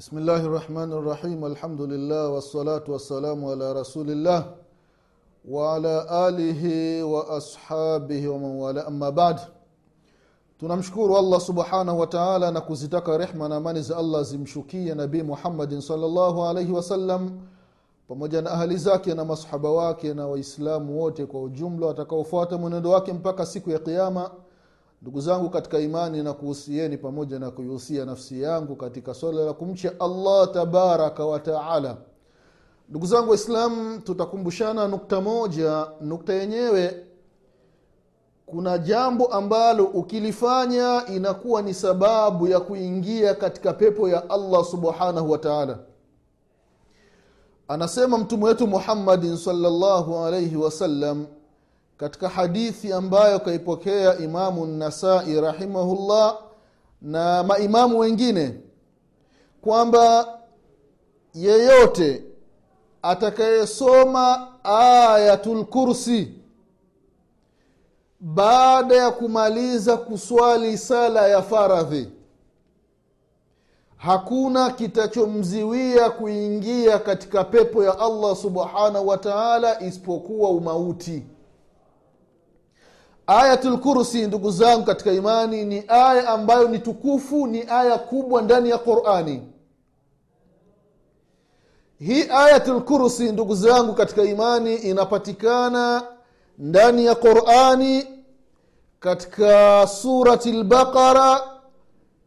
بسم الله الرحمن الرحيم الحمد لله والصلاة والسلام على رسول الله وعلى آله وأصحابه ومن والاه أما بعد tunamshukuru allah subhanahu wataala na kuzitaka rehma na amani za allah zimshukie nabii muhammadin salllahu alaihi wasallam pamoja na ahali zake na masahaba wake na waislamu wote kwa ujumla watakaofuata mwenendo wake mpaka siku ya kiama ndugu zangu katika imani na kuhusieni pamoja na kuihusia nafsi yangu katika swala la kumcha allah tabaraka wataala ndugu zangu waislam tutakumbushana nukta moja. Nukta yenyewe kuna jambo ambalo ukilifanya inakuwa ni sababu ya kuingia katika pepo ya allah subhanahu wa taala. Anasema mtume wetu muhammadin salllahu alaihi wasallam katika hadithi ambayo kaipokea imamu nasai rahimahullah na maimamu wengine kwamba yeyote atakayesoma ayatul kursi baada ya kumaliza kuswali sala ya faradhi hakuna kitachomziwia kuingia katika pepo ya allah subhanahu wa taala isipokuwa umauti ayatul kursi ndugu zangu katika imani ni aya ambayo ni tukufu ni aya kubwa ndani ya qurani. Hii ayatul kursi ndugu zangu katika imani inapatikana ndani ya qurani katika surati lbaqara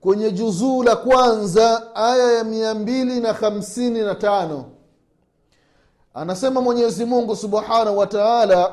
kwenye juzuu la kwanza aya ya mia mbili na hamsini na tano. Anasema mwenyezi mungu subhanahu wa taala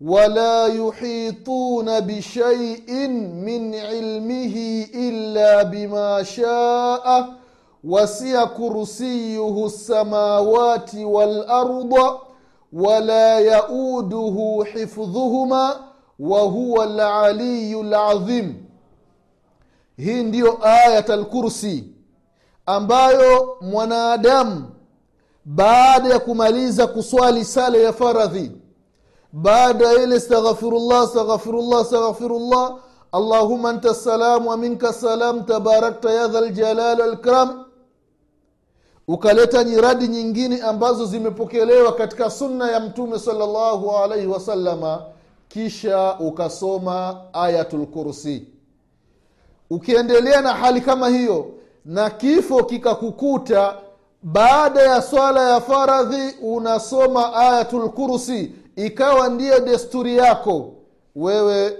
ولا يحيطون بشيء من علمه الا بما شاء وسع كرسيه السماوات والارض ولا يؤوده حفظهما وهو العلي العظيم hii ndiyo ayat alkursi ambayo mwanadamu baada ya kumaliza kuswali sala ya faradhi baada ya ile staghafirullah staghfirullah staghfirullah allahuma anta salam wa minka salam tabarakta ya dha ljalal walkram ukaleta nyiradi nyingine ambazo zimepokelewa katika sunna ya mtume salllahu alaihi wasalama kisha ukasoma ayatul kursi. Ukiendelea na hali kama hiyo na kifo kikakukuta baada ya swala ya faradhi unasoma ayatul kursi ikawa ndiyo desturi yako wewe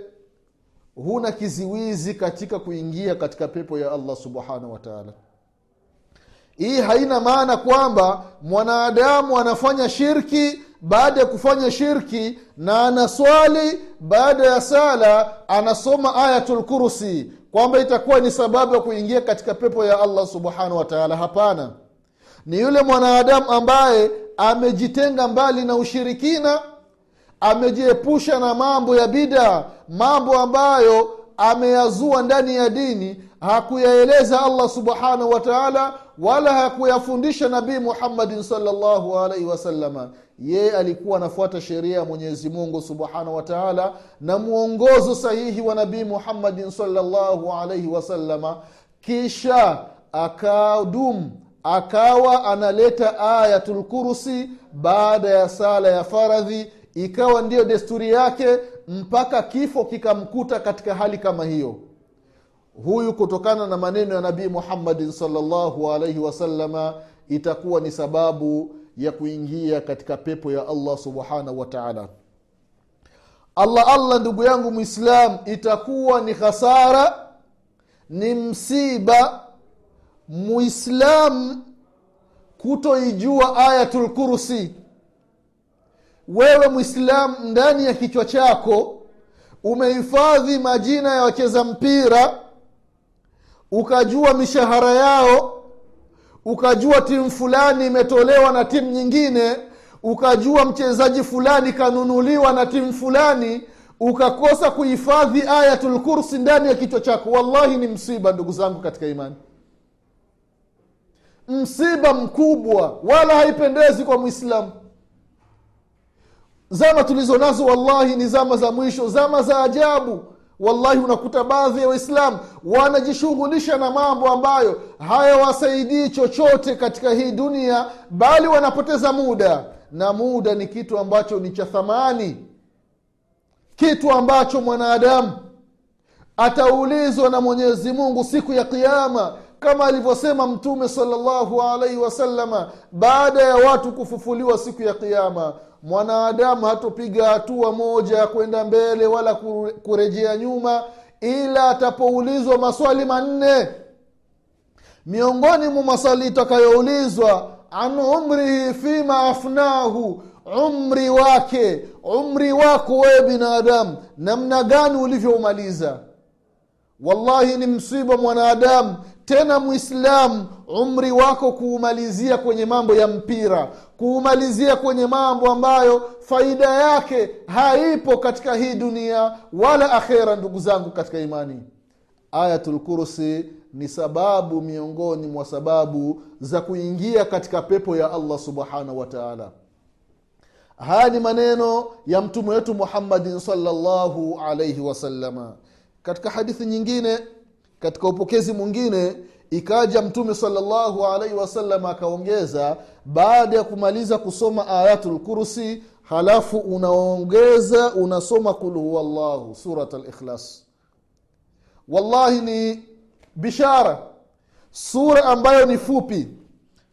huna kiziwizi katika kuingia katika pepo ya allah subhanahu wataala hii haina maana kwamba mwanadamu anafanya shirki baada ya kufanya shirki na anaswali baada ya sala anasoma ayatul kursi kwamba itakuwa ni sababu ya kuingia katika pepo ya allah subhanahu wataala hapana. Ni yule mwanadamu ambaye amejitenga mbali na ushirikina amejiepusha na mambo ya bida mambo ambayo ameyazua ndani ya dini hakuyaeleza allah subhanahu wa taala wala hakuyafundisha nabii muhammadin salllahu alaihi wasalama yeye alikuwa anafuata sheria ya mwenyezi mungu subhanahu wa taala na mwongozo sahihi wa nabii muhammadin salllahu alaihi wasalama kisha akadumu akawa analeta ayatul kursi baada ya sala ya faradhi ikawa ndiyo desturi yake mpaka kifo kikamkuta katika hali kama hiyo. Huyu kutokana na maneno ya nabii muhammadin salllahu alaihi wasalama itakuwa ni sababu ya kuingia katika pepo ya allah subhanahu wataala allah allah ndugu yangu mwislam itakuwa ni khasara ni msiba muislam kutoijua ayatul kursi wewe mwislamu ndani ya kichwa chako umehifadhi majina ya wacheza mpira ukajua mishahara yao ukajua timu fulani imetolewa na timu nyingine ukajua mchezaji fulani kanunuliwa na timu fulani ukakosa kuhifadhi ayatul kursi ndani ya kichwa chako. Wallahi ni msiba ndugu zangu katika imani. Msiba mkubwa wala haipendezi kwa mwislamu zama tulizo nazo wallahi ni zama za mwisho zama za ajabu. Wallahi unakuta baadhi ya waislamu wanajishughulisha na mambo ambayo hayawasaidii chochote katika hii dunia bali wanapoteza muda. Na muda ni kitu ambacho ni cha thamani. Kitu ambacho mwanadamu ataulizwa na mwenyezi mungu siku ya kiama kama alivyosema mtume salllahu alaihi wasalama baada ya watu kufufuliwa siku ya kiama mwanadamu hatopiga hatua moja kwenda mbele wala kurejea nyuma ila atapoulizwa maswali manne. Miongoni mwa maswali itakayoulizwa an umrihi fima afnahu umri wake umri wako wewe binadamu namna gani ulivyoumaliza wallahi ni msiba mwanadamu tena mwislamu umri wako kuumalizia kwenye mambo ya mpira kuumalizia kwenye mambo ambayo faida yake haipo katika hii dunia wala akhera ndugu zangu katika imani. Ayatul kursi ni sababu miongoni mwa sababu za kuingia katika pepo ya allah subhanahu wa taala. Haya ni maneno ya mtume wetu muhammadin salllahu alaihi wasalama katika hadithi nyingine katika upokezi mwingine ikaja mtume salllahu alaihi wasallam akaongeza baada ya kumaliza kusoma ayatul kursi halafu unaongeza unasoma kul huwa llahu surat likhlas wallahi ni bishara. Sura ambayo ni fupi.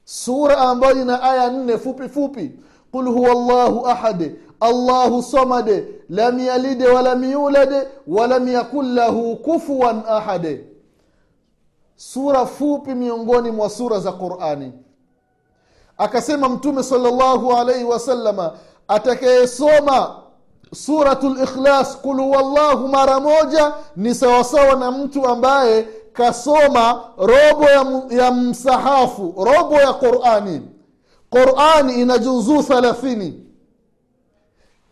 Sura ambayo ina aya nne fupi fupi. Qul huwa llahu ahad allahu samade lam yalide walam yulade walam yakun lahu kufuwan ahade sura fupi miongoni mwa sura za qurani. Akasema mtume salllahu alaihi wasalama atakayesoma suratu likhlas qul huwallahu mara moja ni sawasawa na mtu ambaye kasoma robo ya, ya msahafu robo ya qurani. Qurani ina juzuu thalathini.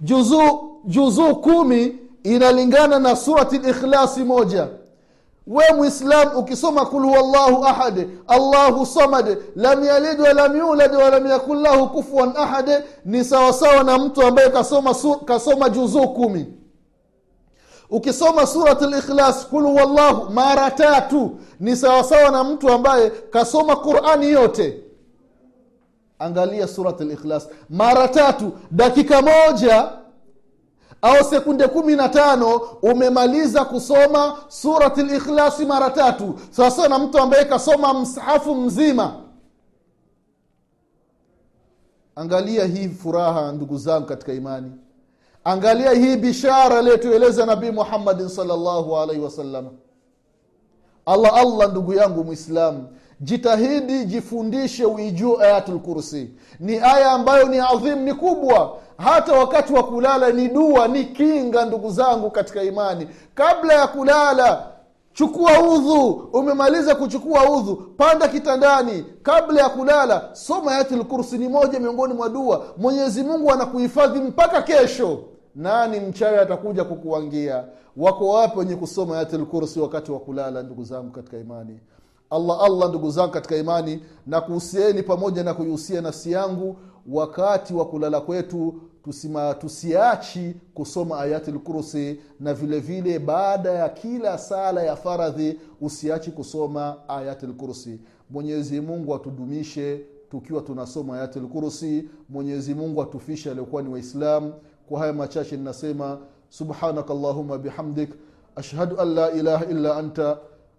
Juzuu juzuu kumi inalingana na surati likhlasi moja we mwislam ukisoma kul huwallahu ahad allahu samad lam yalid walam yulad walam yakun lahu kufuan ahad ni sawasawa na mtu ambaye kasoma, kasoma juzuu kumi. Ukisoma surat likhlas kul huwallahu mara tatu ni sawasawa na mtu ambaye kasoma qurani yote. Angalia surat likhlas mara tatu dakika moja au sekunde kumi na tano umemaliza kusoma surati likhlasi mara tatu. Sawasawa na mtu ambaye kasoma msahafu mzima. Angalia hii furaha ndugu zangu katika imani. Angalia hii bishara aliyotueleza nabii muhammadin salllahu alaihi wasallam. Allah allah ndugu yangu mwislamu jitahidi jifundishe uijue ayatul kursi. Ni aya ambayo ni adhim ni kubwa hata wakati wa kulala ni dua ni kinga ndugu zangu katika imani. Kabla ya kulala chukua udhu. Umemaliza kuchukua udhu panda kitandani. Kabla ya kulala soma ayatul kursi ni moja miongoni mwa dua. Mwenyezi mungu anakuhifadhi mpaka kesho. Nani mchawi atakuja kukuangia? Wako wapi wenye kusoma ayatul kursi wakati wa kulala ndugu zangu katika imani? Allah allah ndugu zangu katika imani. Na kuhusieni pamoja na kuihusia nafsi yangu wakati wa kulala kwetu tusima tusiachi kusoma ayatul kursi na vile vile baada ya kila sala ya faradhi usiachi kusoma ayatul kursi. Mwenyezi mungu atudumishe tukiwa tunasoma ayatul kursi. Mwenyezi mungu atufishe aliokuwa ni waislam. Kwa haya machache ninasema subhanaka allahuma bihamdik ashhadu an la ilaha illa anta